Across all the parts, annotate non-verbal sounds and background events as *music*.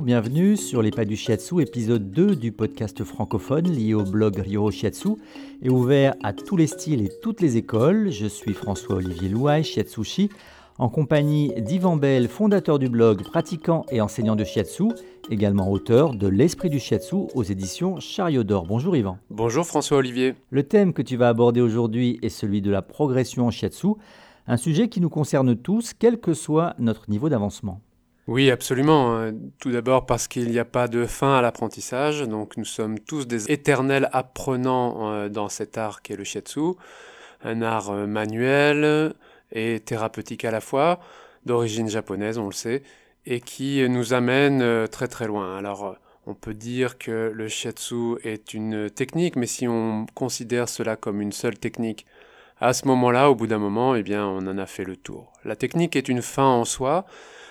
bonjour, bienvenue sur Les Pas du Shiatsu, épisode 2 du podcast francophone lié au blog Ryo Shiatsu et ouvert à tous les styles et toutes les écoles. Je suis François-Olivier Louaille, Shiatsushi, en compagnie d'Yvan Bell, fondateur du blog, pratiquant et enseignant de Shiatsu, également auteur de L'Esprit du Shiatsu aux éditions Chariot d'Or. Bonjour Yvan. Bonjour François-Olivier. Le thème que tu vas aborder aujourd'hui est celui de la progression en Shiatsu, un sujet qui nous concerne tous, quel que soit notre niveau d'avancement. Oui, absolument. Euh, tout d'abord parce qu'il n'y a pas de fin à l'apprentissage, donc nous sommes tous des éternels apprenants euh, dans cet art qu'est le shiatsu, un art euh, manuel et thérapeutique à la fois, d'origine japonaise, on le sait, et qui nous amène très très loin. Alors, on peut dire que le shiatsu est une technique, mais si on considère cela comme une seule technique, à ce moment-là, au bout d'un moment, eh bien, on en a fait le tour. La technique est une fin en soi,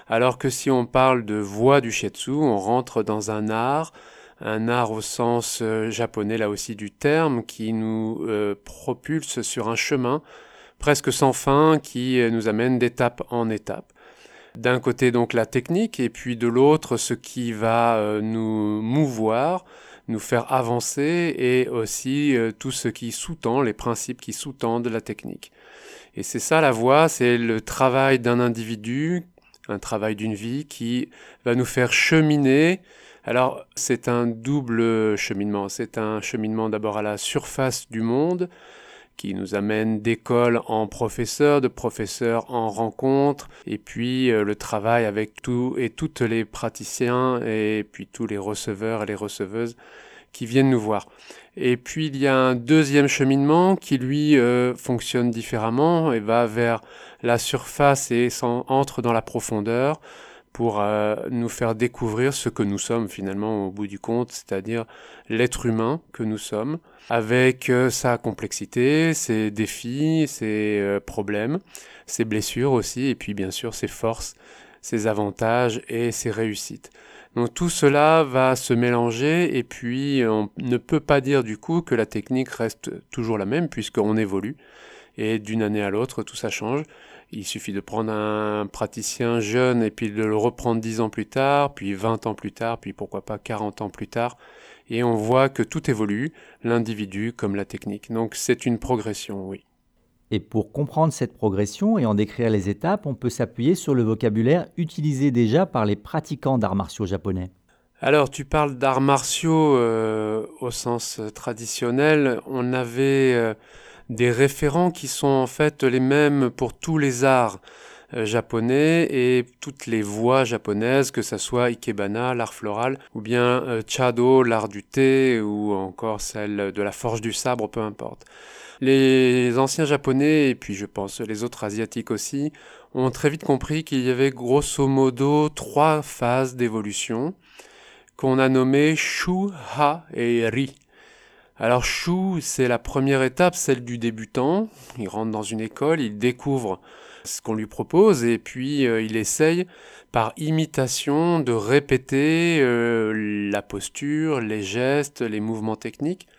alors que si on parle de voie du shiatsu, on rentre dans un art, un art au sens euh, japonais là aussi du terme, qui nous euh, propulse sur un chemin presque sans fin qui euh, nous amène d'étape en étape. D'un côté donc la technique et puis de l'autre ce qui va nous mouvoir, nous faire avancer et aussi tout ce qui sous-tend, les principes qui sous-tendent la technique. Et c'est ça la voie, c'est le travail d'un individu un travail d'une vie qui va nous faire cheminer. Alors c'est un double cheminement. C'est un cheminement d'abord à la surface du monde qui nous amène d'école en professeur, de professeur en rencontre, et puis euh, le travail avec tout et toutes les praticiens et puis tous les receveurs et les receveuses qui viennent nous voir. Et puis il y a un deuxième cheminement qui lui euh, fonctionne différemment et va vers la surface et entre dans la profondeur pour euh, nous faire découvrir ce que nous sommes finalement au bout du compte, c'est-à-dire l'être humain que nous sommes, avec euh, sa complexité, ses défis, ses problèmes, ses blessures aussi, et puis bien sûr ses forces, ses avantages et ses réussites. Donc tout cela va se mélanger et puis on ne peut pas dire du coup que la technique reste toujours la même puisqu'on évolue et d'une année à l'autre tout ça change. Il suffit de prendre un praticien jeune et puis de le reprendre 10 ans plus tard, puis 20 ans plus tard, puis pourquoi pas 40 ans plus tard et on voit que tout évolue, l'individu comme la technique. Donc c'est une progression, oui. Et pour comprendre cette progression et en décrire les étapes, on peut s'appuyer sur le vocabulaire utilisé déjà par les pratiquants d'arts martiaux japonais. Alors, tu parles d'arts martiaux euh, au sens traditionnel. On avait euh, des référents qui sont en fait les mêmes pour tous les arts euh, japonais et toutes les voies japonaises, que ce soit ikebana, l'art floral, ou bien chado, l'art du thé, ou encore celle de la forge du sabre, peu importe. Les anciens japonais, et puis je pense les autres asiatiques aussi, ont très vite compris qu'il y avait grosso modo trois phases d'évolution qu'on a nommées Shu, Ha et Ri. Alors Shu, c'est la première étape, celle du débutant. Il rentre dans une école, il découvre ce qu'on lui propose et puis euh, il essaye par imitation de répéter euh, la posture, les gestes, les mouvements techniques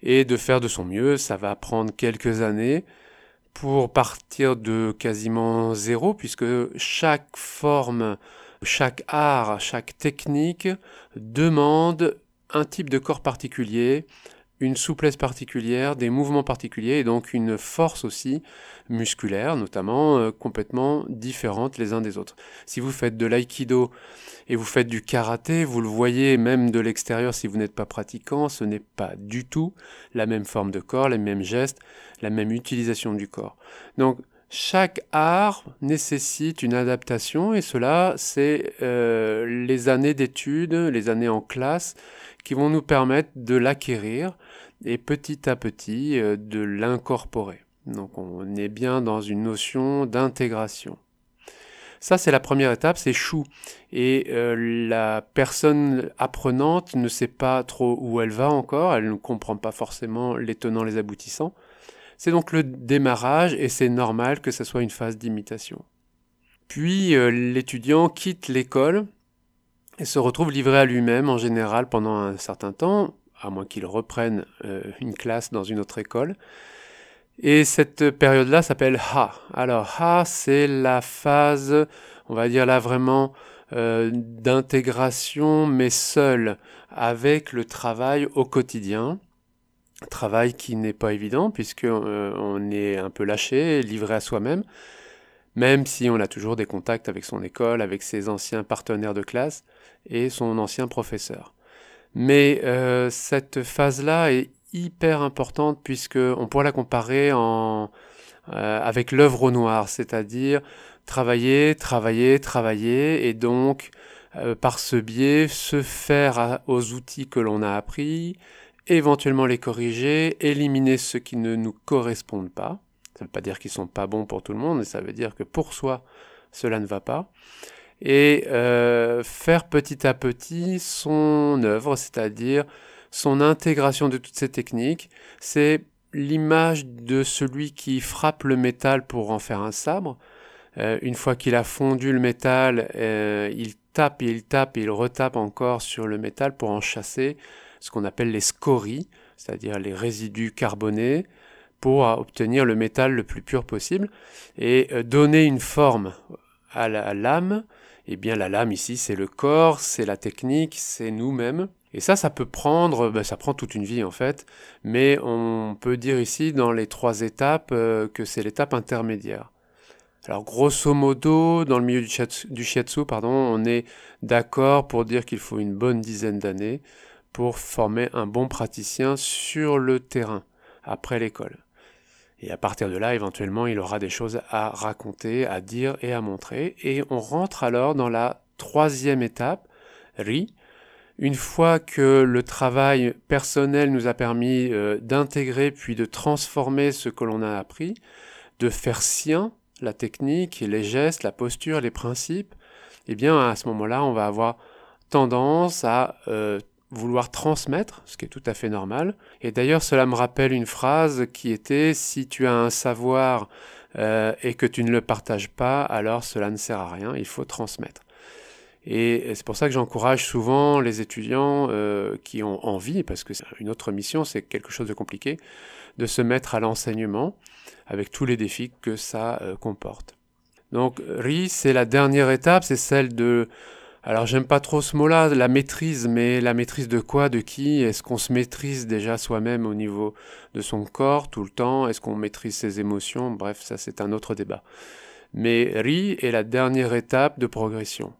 et de faire de son mieux. Ça va prendre quelques années pour partir de quasiment zéro, puisque chaque forme, chaque art, chaque technique demande un type de corps particulier, une souplesse particulière, des mouvements particuliers et donc une force aussi musculaire, notamment euh, complètement différente les uns des autres. Si vous faites de l'aïkido et vous faites du karaté, vous le voyez même de l'extérieur si vous n'êtes pas pratiquant, ce n'est pas du tout la même forme de corps, les mêmes gestes, la même utilisation du corps. Donc chaque art nécessite une adaptation et cela, c'est euh, les années d'études, les années en classe qui vont nous permettre de l'acquérir et petit à petit euh, de l'incorporer. Donc on est bien dans une notion d'intégration. Ça, c'est la première étape, c'est chou. Et euh, la personne apprenante ne sait pas trop où elle va encore, elle ne comprend pas forcément les tenants, les aboutissants. C'est donc le démarrage et c'est normal que ce soit une phase d'imitation. Puis euh, l'étudiant quitte l'école et se retrouve livré à lui-même en général pendant un certain temps, à moins qu'il reprenne euh, une classe dans une autre école. Et cette période-là s'appelle Ha. Alors Ha, c'est la phase, on va dire là vraiment euh, d'intégration, mais seul, avec le travail au quotidien. Travail qui n'est pas évident puisque euh, on est un peu lâché, livré à soi-même, même si on a toujours des contacts avec son école, avec ses anciens partenaires de classe et son ancien professeur. Mais euh, cette phase-là est hyper importante puisque on pourrait la comparer euh, avec l'œuvre au noir, c'est-à-dire travailler, travailler, travailler, et donc euh, par ce biais se faire aux outils que l'on a appris, éventuellement les corriger, éliminer ceux qui ne nous correspondent pas. Ça ne veut pas dire qu'ils sont pas bons pour tout le monde, mais ça veut dire que pour soi, cela ne va pas. Et euh, faire petit à petit son œuvre, c'est-à-dire son intégration de toutes ces techniques. C'est l'image de celui qui frappe le métal pour en faire un sabre. Euh, une fois qu'il a fondu le métal, euh, il tape il tape il retape encore sur le métal pour en chasser ce qu'on appelle les scories, c'est-à-dire les résidus carbonés, pour obtenir le métal le plus pur possible et euh, donner une forme à la lame. Eh bien, la lame ici, c'est le corps, c'est la technique, c'est nous-mêmes. Et ça, ça peut prendre, ben, ça prend toute une vie en fait, mais on peut dire ici dans les trois étapes euh, que c'est l'étape intermédiaire. Alors grosso modo, dans le milieu du du shiatsu pardon, on est d'accord pour dire qu'il faut une bonne dizaine d'années pour former un bon praticien sur le terrain, après l'école. Et à partir de là, éventuellement, il aura des choses à raconter, à dire et à montrer. Et on rentre alors dans la troisième étape, Ri, une fois que le travail personnel nous a permis euh, d'intégrer puis de transformer ce que l'on a appris, de faire sien la technique les gestes, la posture, les principes, eh bien à ce moment-là, on va avoir tendance à euh, vouloir transmettre, ce qui est tout à fait normal. Et d'ailleurs, cela me rappelle une phrase qui était si tu as un savoir euh, et que tu ne le partages pas, alors cela ne sert à rien, il faut transmettre. Et c'est pour ça que j'encourage souvent les étudiants euh, qui ont envie, parce que c'est une autre mission, c'est quelque chose de compliqué, de se mettre à l'enseignement avec tous les défis que ça euh, comporte. Donc RI, c'est la dernière étape, c'est celle de... Alors j'aime pas trop ce mot-là, la maîtrise, mais la maîtrise de quoi, de qui? Est-ce qu'on se maîtrise déjà soi-même au niveau de son corps tout le temps? Est-ce qu'on maîtrise ses émotions? Bref, ça c'est un autre débat. Mais RI est la dernière étape de progression.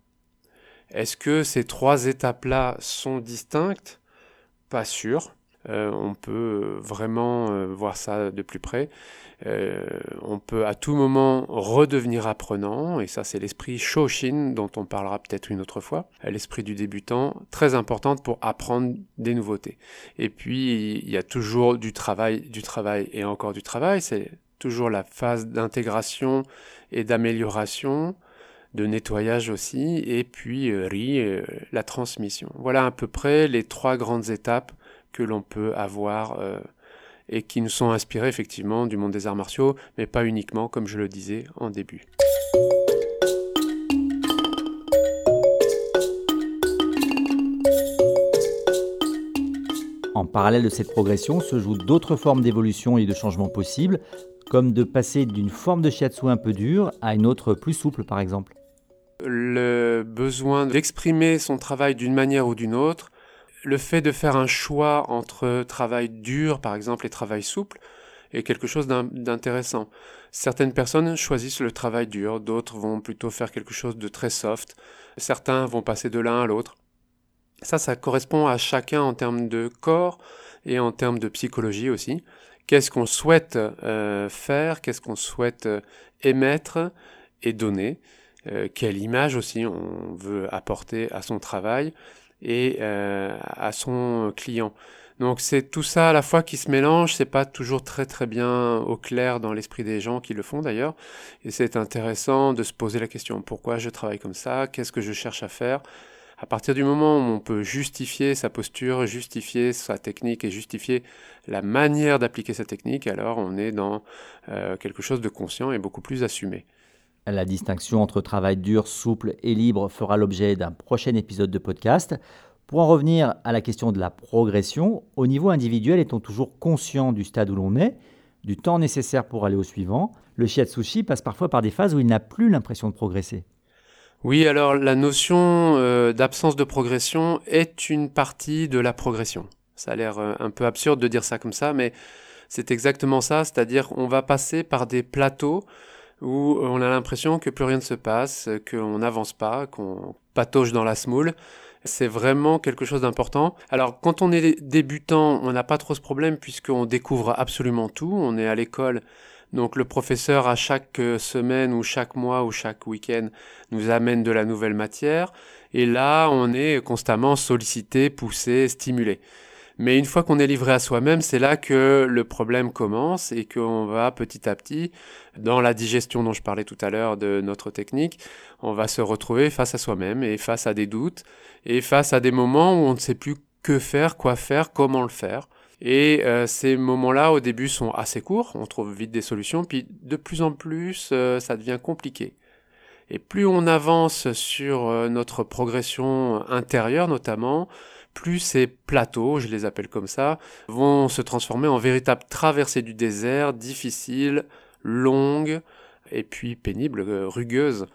Est-ce que ces trois étapes-là sont distinctes? Pas sûr. Euh, on peut vraiment euh, voir ça de plus près. Euh, on peut à tout moment redevenir apprenant, et ça c'est l'esprit Shoshin dont on parlera peut-être une autre fois, l'esprit du débutant, très importante pour apprendre des nouveautés. Et puis il y a toujours du travail, du travail et encore du travail, c'est toujours la phase d'intégration et d'amélioration de nettoyage aussi, et puis euh, euh, la transmission. Voilà à peu près les trois grandes étapes que l'on peut avoir euh, et qui nous sont inspirées effectivement du monde des arts martiaux, mais pas uniquement, comme je le disais en début. En parallèle de cette progression se jouent d'autres formes d'évolution et de changement possibles, comme de passer d'une forme de shiatsu un peu dure à une autre plus souple par exemple le besoin d'exprimer son travail d'une manière ou d'une autre, le fait de faire un choix entre travail dur, par exemple, et travail souple, est quelque chose d'intéressant. Certaines personnes choisissent le travail dur, d'autres vont plutôt faire quelque chose de très soft, certains vont passer de l'un à l'autre. Ça, ça correspond à chacun en termes de corps et en termes de psychologie aussi. Qu'est-ce qu'on souhaite euh, faire, qu'est-ce qu'on souhaite euh, émettre et donner. Euh, quelle image aussi on veut apporter à son travail et euh, à son client. Donc c'est tout ça à la fois qui se mélange, c'est pas toujours très très bien au clair dans l'esprit des gens qui le font d'ailleurs, et c'est intéressant de se poser la question pourquoi je travaille comme ça, qu'est-ce que je cherche à faire? À partir du moment où on peut justifier sa posture, justifier sa technique et justifier la manière d'appliquer sa technique, alors on est dans euh, quelque chose de conscient et beaucoup plus assumé. La distinction entre travail dur, souple et libre fera l'objet d'un prochain épisode de podcast. Pour en revenir à la question de la progression, au niveau individuel, est-on toujours conscient du stade où l'on est, du temps nécessaire pour aller au suivant? Le shiatsushi passe parfois par des phases où il n'a plus l'impression de progresser. Oui, alors la notion euh, d'absence de progression est une partie de la progression. Ça a l'air euh, un peu absurde de dire ça comme ça, mais c'est exactement ça, c'est-à-dire on va passer par des plateaux où on a l'impression que plus rien ne se passe, qu'on n'avance pas, qu'on patauge dans la smoule. C'est vraiment quelque chose d'important. Alors, quand on est débutant, on n'a pas trop ce problème puisqu'on découvre absolument tout. On est à l'école. Donc, le professeur, à chaque semaine ou chaque mois ou chaque week-end, nous amène de la nouvelle matière. Et là, on est constamment sollicité, poussé, stimulé. Mais une fois qu'on est livré à soi-même, c'est là que le problème commence et qu'on va petit à petit, dans la digestion dont je parlais tout à l'heure de notre technique, on va se retrouver face à soi-même et face à des doutes et face à des moments où on ne sait plus que faire, quoi faire, comment le faire. Et euh, ces moments-là, au début, sont assez courts, on trouve vite des solutions, puis de plus en plus, euh, ça devient compliqué. Et plus on avance sur euh, notre progression intérieure notamment, plus ces plateaux, je les appelle comme ça, vont se transformer en véritables traversées du désert, difficiles, longues, et puis pénibles, euh, rugueuses,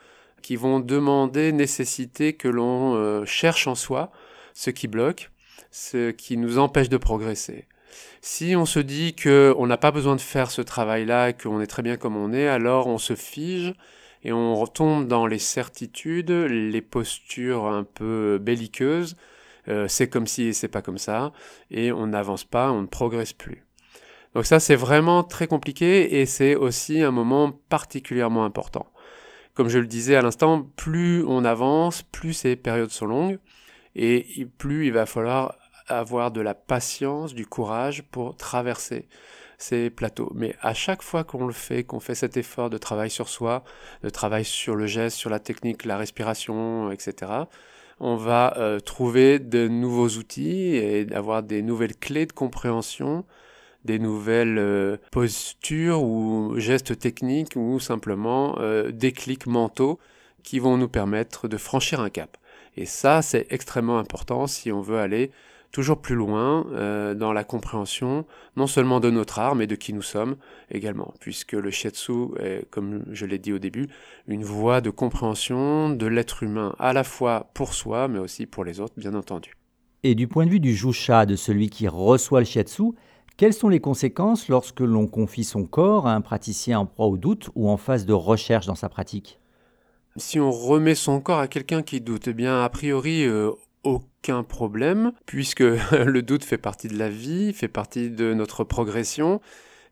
qui vont demander, nécessiter que l'on euh, cherche en soi ce qui bloque, ce qui nous empêche de progresser. Si on se dit qu'on n'a pas besoin de faire ce travail-là, qu'on est très bien comme on est, alors on se fige et on retombe dans les certitudes, les postures un peu belliqueuses, euh, c'est comme si c'est pas comme ça, et on n'avance pas, on ne progresse plus. Donc ça, c'est vraiment très compliqué et c'est aussi un moment particulièrement important. Comme je le disais à l'instant, plus on avance, plus ces périodes sont longues et plus il va falloir avoir de la patience, du courage pour traverser ces plateaux. Mais à chaque fois qu'on le fait, qu'on fait cet effort de travail sur soi, de travail sur le geste, sur la technique, la respiration, etc., on va euh, trouver de nouveaux outils et avoir des nouvelles clés de compréhension, des nouvelles euh, postures ou gestes techniques ou simplement euh, des clics mentaux qui vont nous permettre de franchir un cap. Et ça, c'est extrêmement important si on veut aller toujours plus loin euh, dans la compréhension non seulement de notre art, mais de qui nous sommes également, puisque le shiatsu est, comme je l'ai dit au début, une voie de compréhension de l'être humain, à la fois pour soi, mais aussi pour les autres, bien entendu. Et du point de vue du jusha, de celui qui reçoit le shiatsu, quelles sont les conséquences lorsque l'on confie son corps à un praticien en proie au doute ou en phase de recherche dans sa pratique? Si on remet son corps à quelqu'un qui doute, eh bien a priori, euh, aucun problème, puisque *laughs* le doute fait partie de la vie, fait partie de notre progression.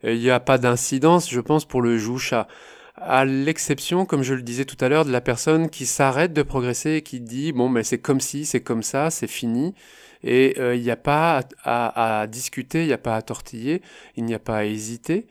Il n'y a pas d'incidence, je pense, pour le Joucha. À l'exception, comme je le disais tout à l'heure, de la personne qui s'arrête de progresser et qui dit bon, mais c'est comme si, c'est comme ça, c'est fini. Et euh, il n'y a pas à, à discuter, il n'y a pas à tortiller, il n'y a pas à hésiter.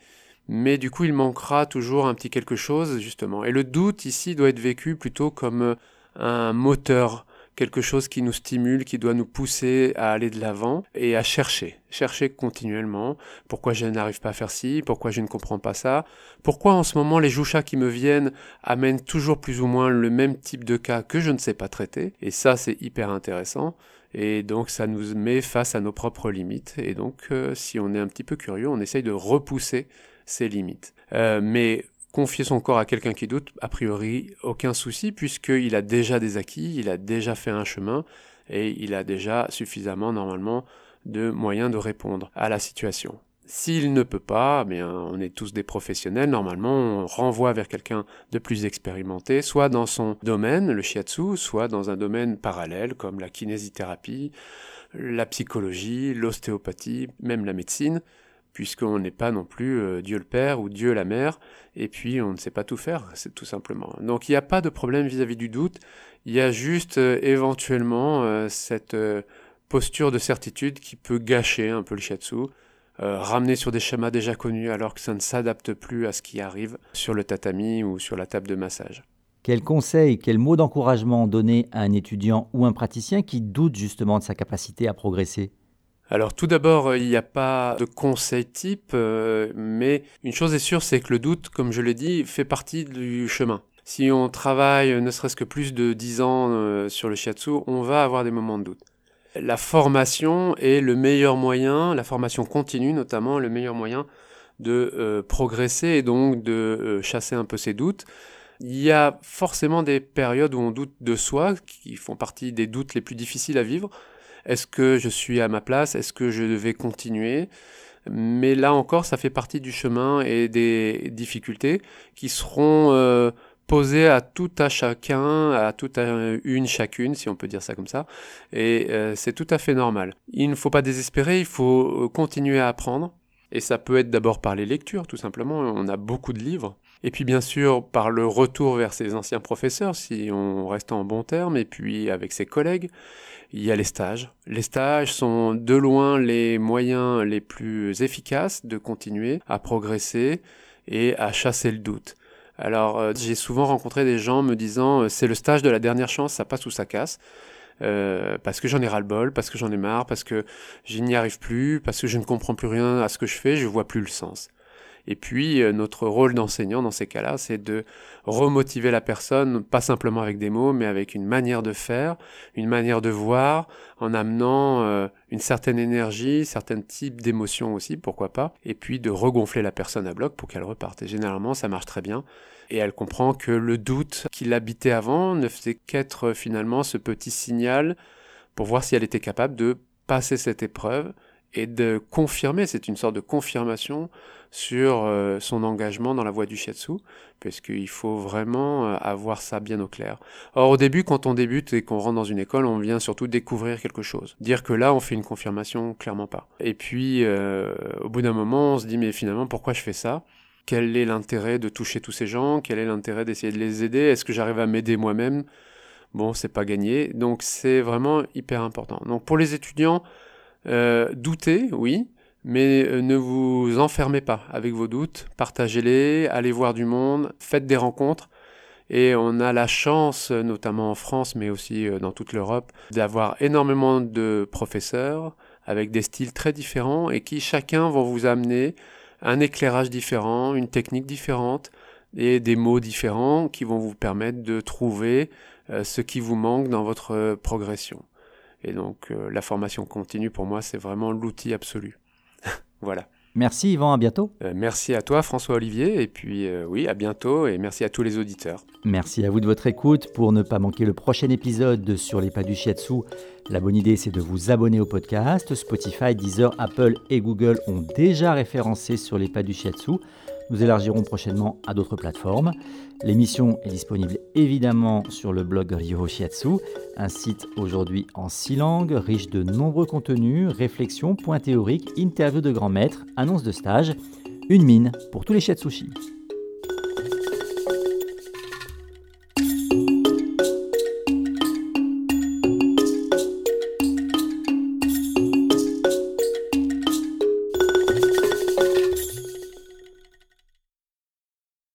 Mais du coup, il manquera toujours un petit quelque chose, justement. Et le doute ici doit être vécu plutôt comme un moteur quelque chose qui nous stimule, qui doit nous pousser à aller de l'avant et à chercher, chercher continuellement. Pourquoi je n'arrive pas à faire ci? Pourquoi je ne comprends pas ça? Pourquoi en ce moment les jouchas qui me viennent amènent toujours plus ou moins le même type de cas que je ne sais pas traiter? Et ça, c'est hyper intéressant. Et donc ça nous met face à nos propres limites. Et donc euh, si on est un petit peu curieux, on essaye de repousser ces limites. Euh, mais confier son corps à quelqu'un qui doute, a priori, aucun souci, puisqu'il a déjà des acquis, il a déjà fait un chemin, et il a déjà suffisamment, normalement, de moyens de répondre à la situation. S'il ne peut pas, eh bien, on est tous des professionnels, normalement, on renvoie vers quelqu'un de plus expérimenté, soit dans son domaine, le shiatsu, soit dans un domaine parallèle, comme la kinésithérapie, la psychologie, l'ostéopathie, même la médecine, puisqu'on n'est pas non plus euh, Dieu le Père ou Dieu la Mère, et puis on ne sait pas tout faire, c'est tout simplement. Donc il n'y a pas de problème vis-à-vis du doute, il y a juste euh, éventuellement euh, cette posture de certitude qui peut gâcher un peu le shiatsu, ramener sur des schémas déjà connus alors que ça ne s'adapte plus à ce qui arrive sur le tatami ou sur la table de massage. Quel conseil, quel mot d'encouragement donner à un étudiant ou un praticien qui doute justement de sa capacité à progresser? Alors tout d'abord, euh, il n'y a pas de conseil type, euh, mais une chose est sûre, c'est que le doute, comme je l'ai dit, fait partie du chemin. Si on travaille ne serait-ce que plus de 10 ans euh, sur le shiatsu, on va avoir des moments de doute. La formation est le meilleur moyen, la formation continue notamment, le meilleur moyen de progresser et donc de chasser un peu ces doutes. Il y a forcément des périodes où on doute de soi, qui font partie des doutes les plus difficiles à vivre. Est-ce que je suis à ma place Est-ce que je devais continuer? Mais là encore, ça fait partie du chemin et des difficultés qui seront euh, posées à tout à chacun, à tout à une chacune, si on peut dire ça comme ça. Et euh, c'est tout à fait normal. Il ne faut pas désespérer, il faut euh, continuer à apprendre. Et ça peut être d'abord par les lectures, tout simplement. On a beaucoup de livres. Et puis bien sûr par le retour vers ses anciens professeurs, si on reste en bon terme, et puis avec ses collègues. Il y a les stages. Les stages sont de loin les moyens les plus efficaces de continuer à progresser et à chasser le doute. Alors euh, j'ai souvent rencontré des gens me disant euh, c'est le stage de la dernière chance, ça passe ou ça casse. Euh, parce que j'en ai ras-le-bol, parce que j'en ai marre, parce que je n'y arrive plus, parce que je ne comprends plus rien à ce que je fais, je vois plus le sens. Et puis, euh, notre rôle d'enseignant dans ces cas-là, c'est de remotiver la personne, pas simplement avec des mots, mais avec une manière de faire, une manière de voir, en amenant euh, une certaine énergie, certains types d'émotions aussi, pourquoi pas, et puis de regonfler la personne à bloc pour qu'elle reparte. Et généralement, ça marche très bien. Et elle comprend que le doute qui l'habitait avant ne faisait qu'être finalement ce petit signal pour voir si elle était capable de passer cette épreuve et de confirmer, c'est une sorte de confirmation sur euh, son engagement dans la voie du shiatsu, parce qu'il faut vraiment euh, avoir ça bien au clair. Or, au début, quand on débute et qu'on rentre dans une école, on vient surtout découvrir quelque chose. Dire que là, on fait une confirmation, clairement pas. Et puis, euh, au bout d'un moment, on se dit, mais finalement, pourquoi je fais ça? Quel est l'intérêt de toucher tous ces gens? Quel est l'intérêt d'essayer de les aider? Est-ce que j'arrive à m'aider moi-même? Bon, c'est pas gagné. Donc, c'est vraiment hyper important. Donc, pour les étudiants, euh, doutez, oui, mais euh, ne vous enfermez pas avec vos doutes, partagez-les, allez voir du monde, faites des rencontres. Et on a la chance, notamment en France, mais aussi euh, dans toute l'Europe, d'avoir énormément de professeurs avec des styles très différents et qui chacun vont vous amener un éclairage différent, une technique différente et des mots différents qui vont vous permettre de trouver ce qui vous manque dans votre progression. Et donc euh, la formation continue, pour moi, c'est vraiment l'outil absolu. *laughs* voilà. Merci Yvan, à bientôt. Euh, merci à toi François Olivier, et puis euh, oui, à bientôt, et merci à tous les auditeurs. Merci à vous de votre écoute. Pour ne pas manquer le prochain épisode sur les pas du shiatsu, la bonne idée c'est de vous abonner au podcast. Spotify, Deezer, Apple et Google ont déjà référencé sur les pas du shiatsu. Nous élargirons prochainement à d'autres plateformes. L'émission est disponible évidemment sur le blog Ryo Shiatsu, un site aujourd'hui en six langues, riche de nombreux contenus, réflexions, points théoriques, interviews de grands maîtres, annonces de stages, une mine pour tous les shiatsushi.